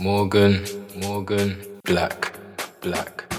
Morgan, Morgan, Black, Black.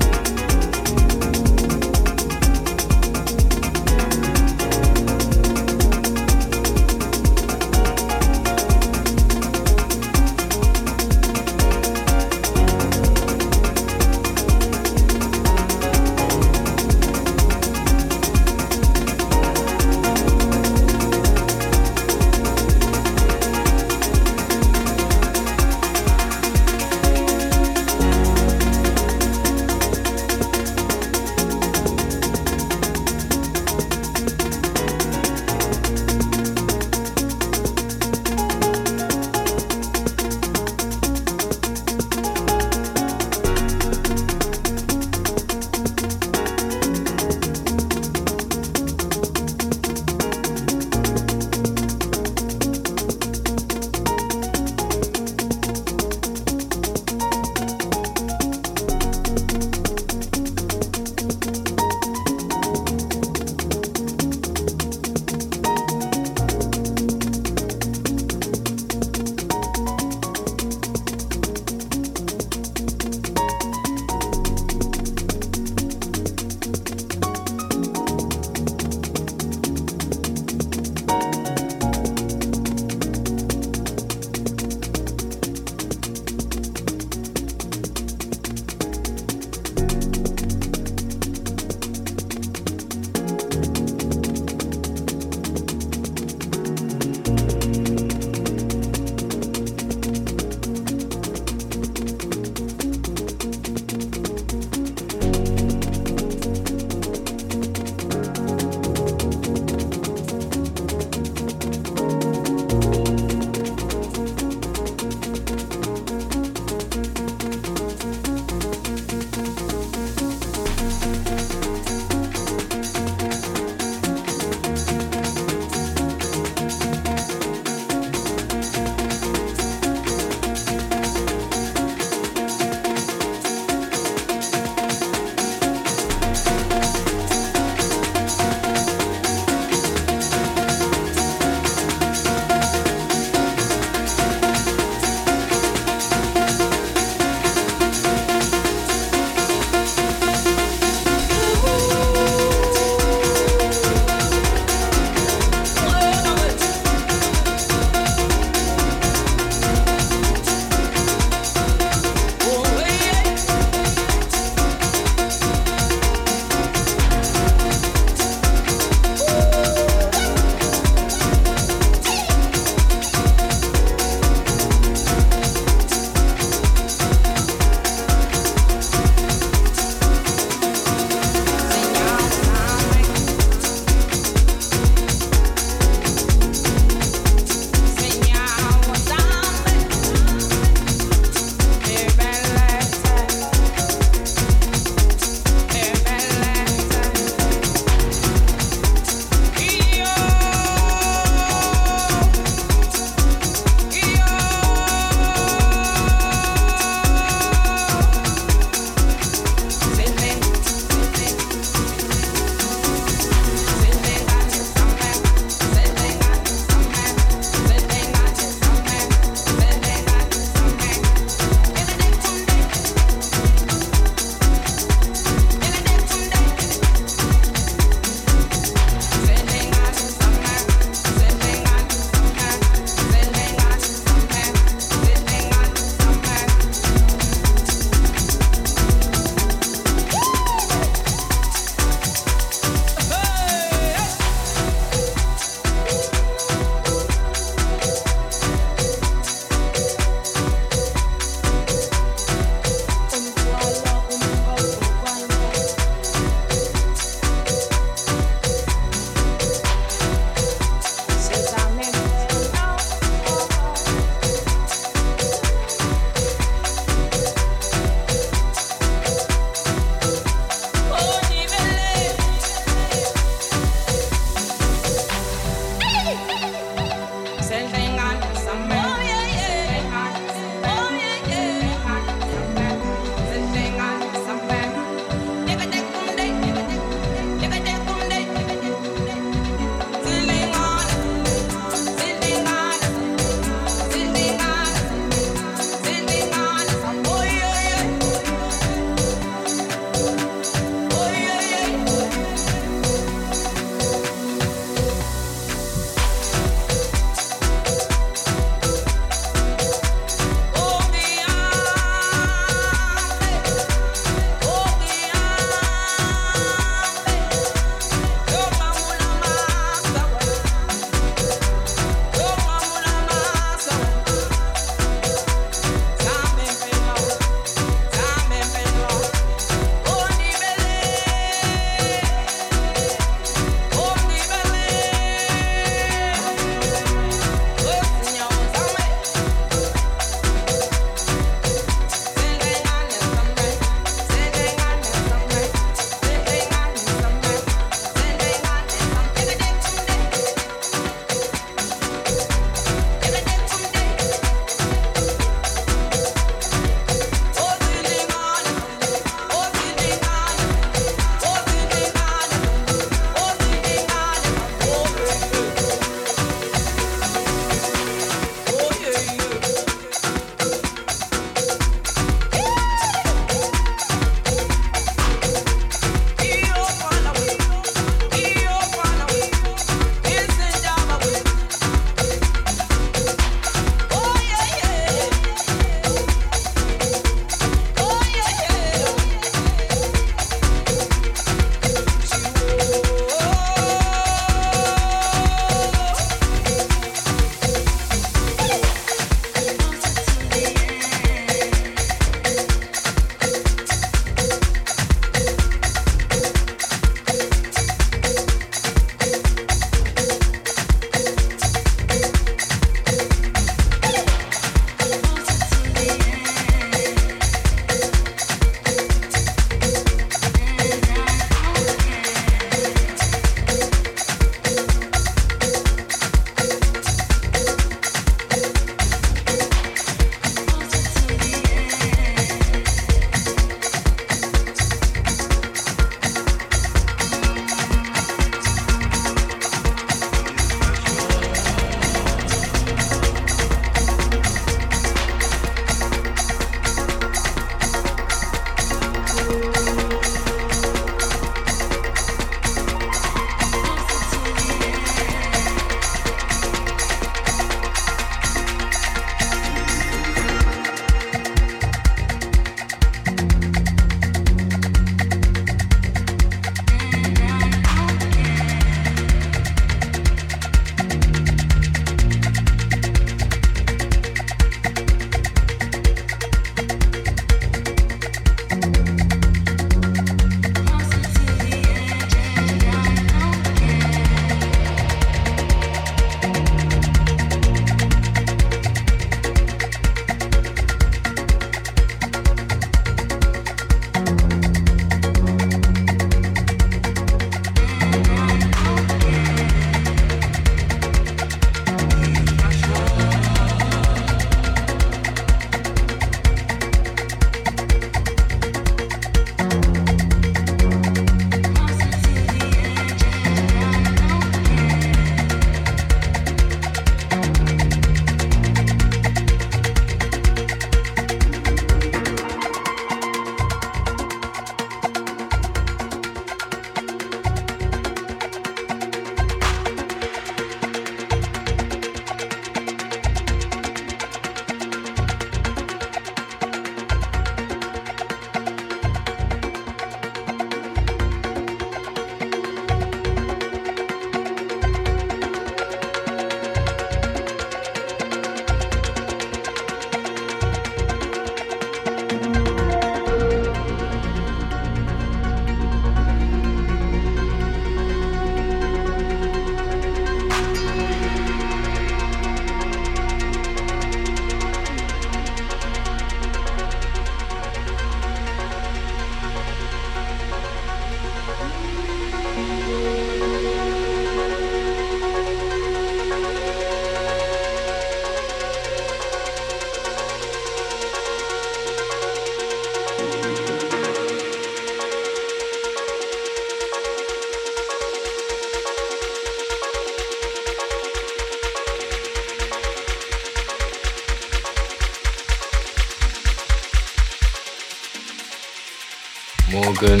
Morgan,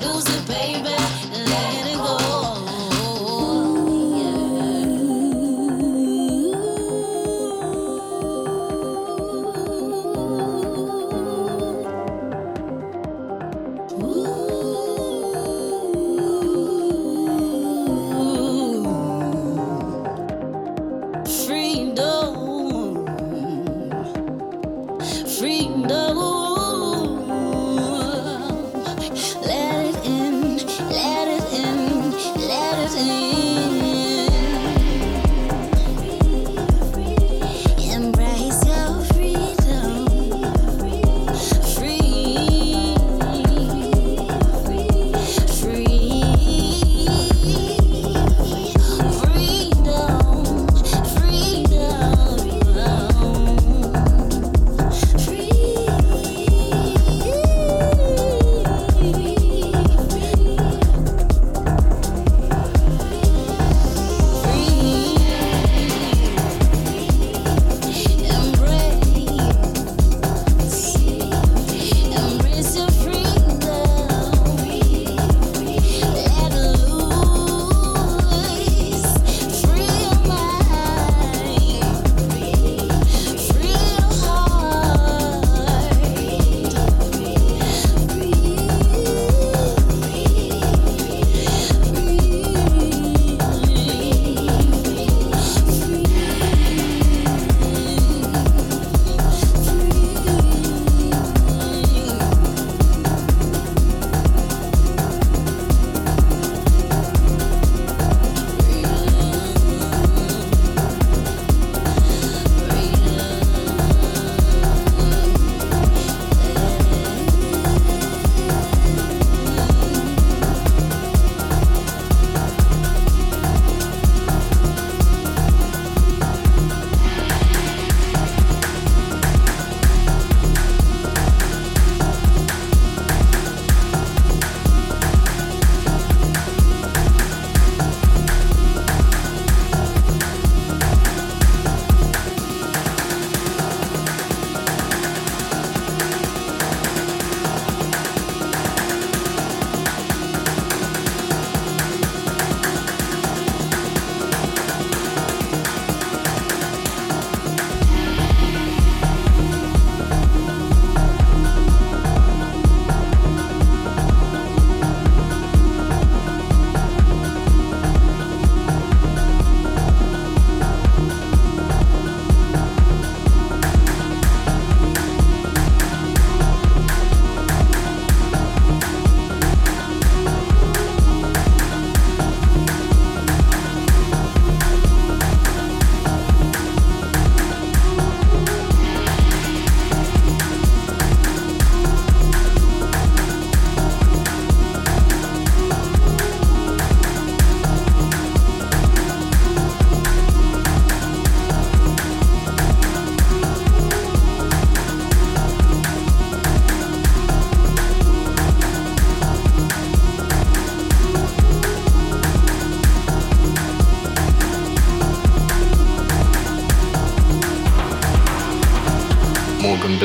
losing.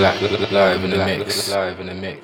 Morgan Black live in the mix.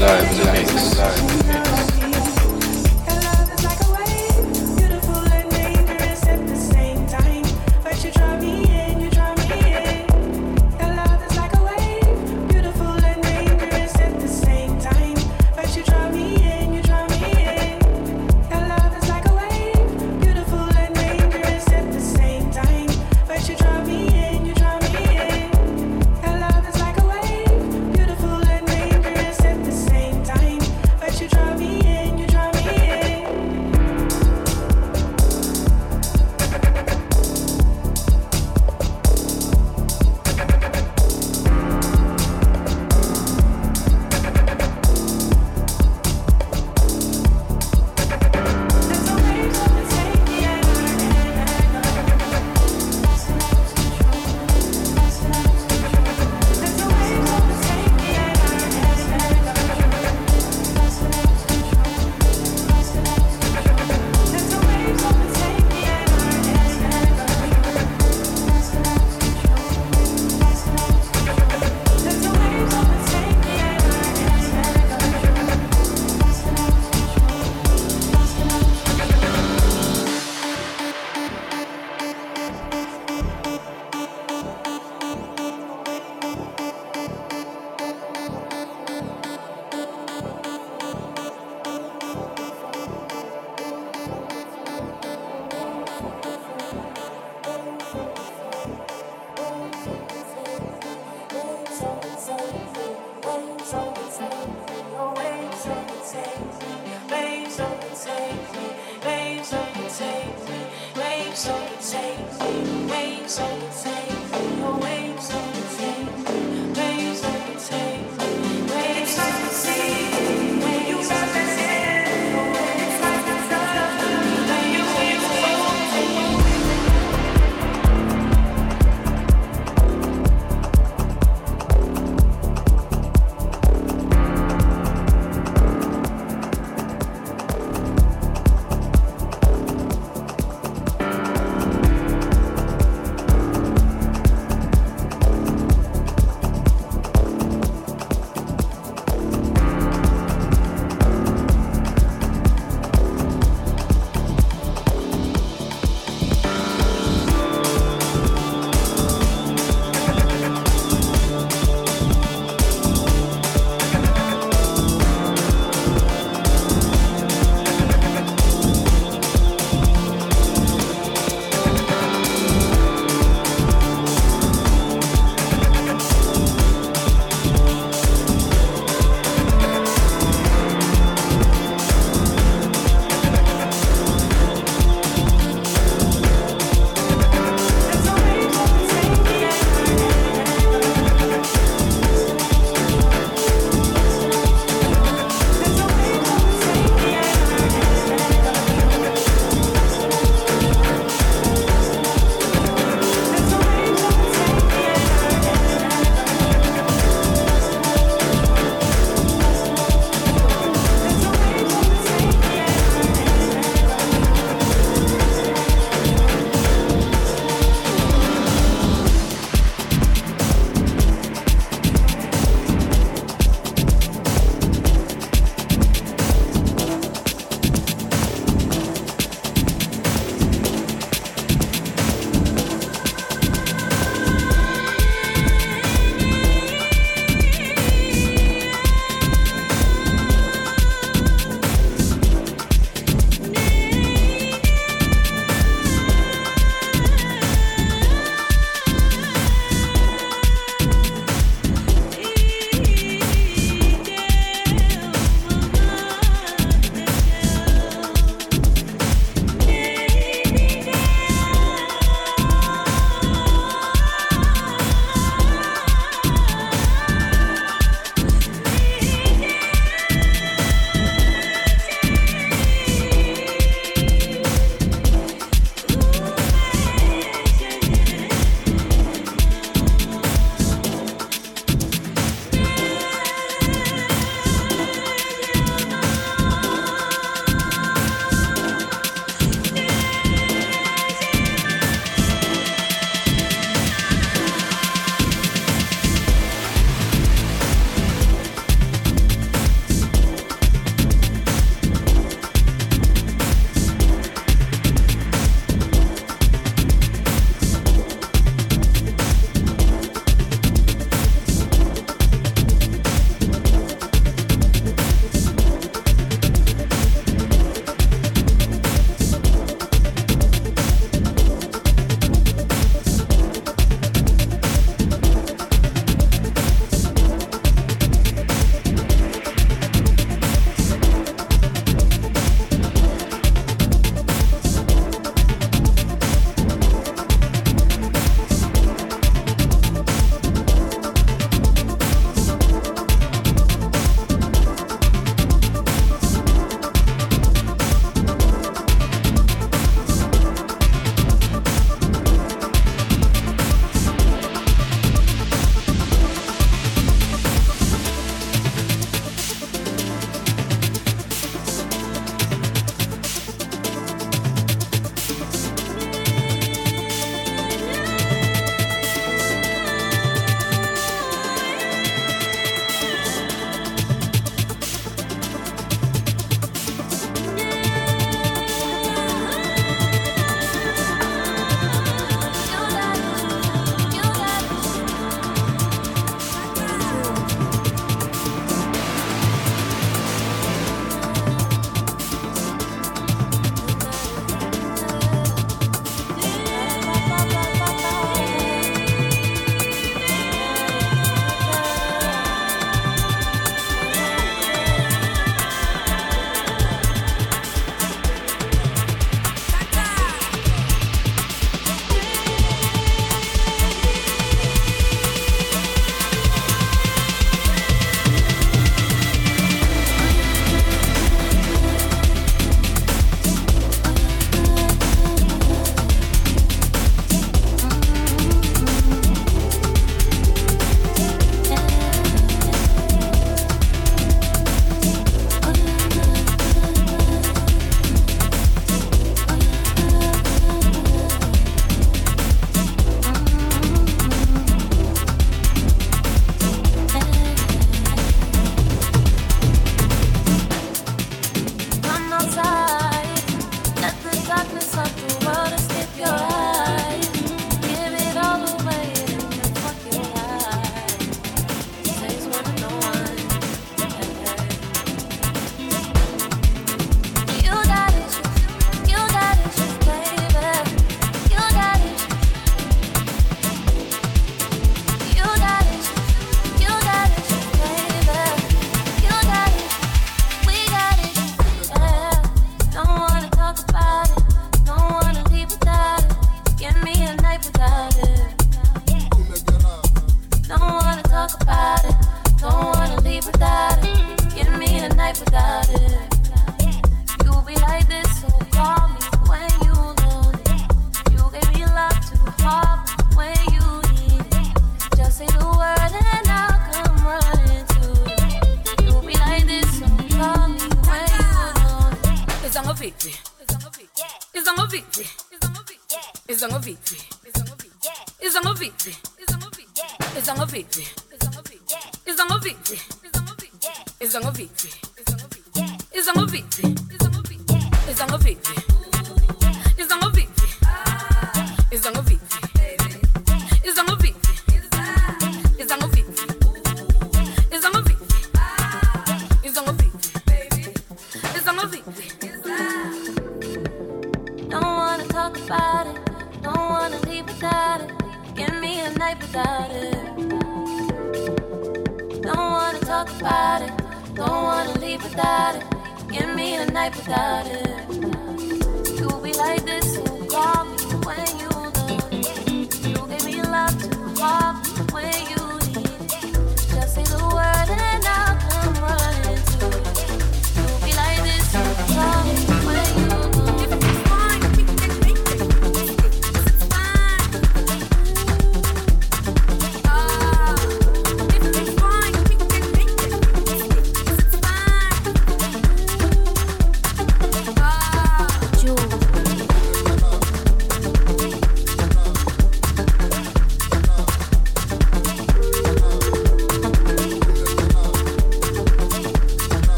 live in the mix.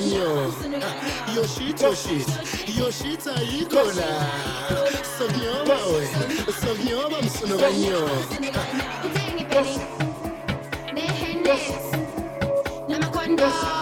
Espagnol Yoshito shit Yoshita Ikola Sovion bawe Sovion bam sunoganyo Nehenes Namakwando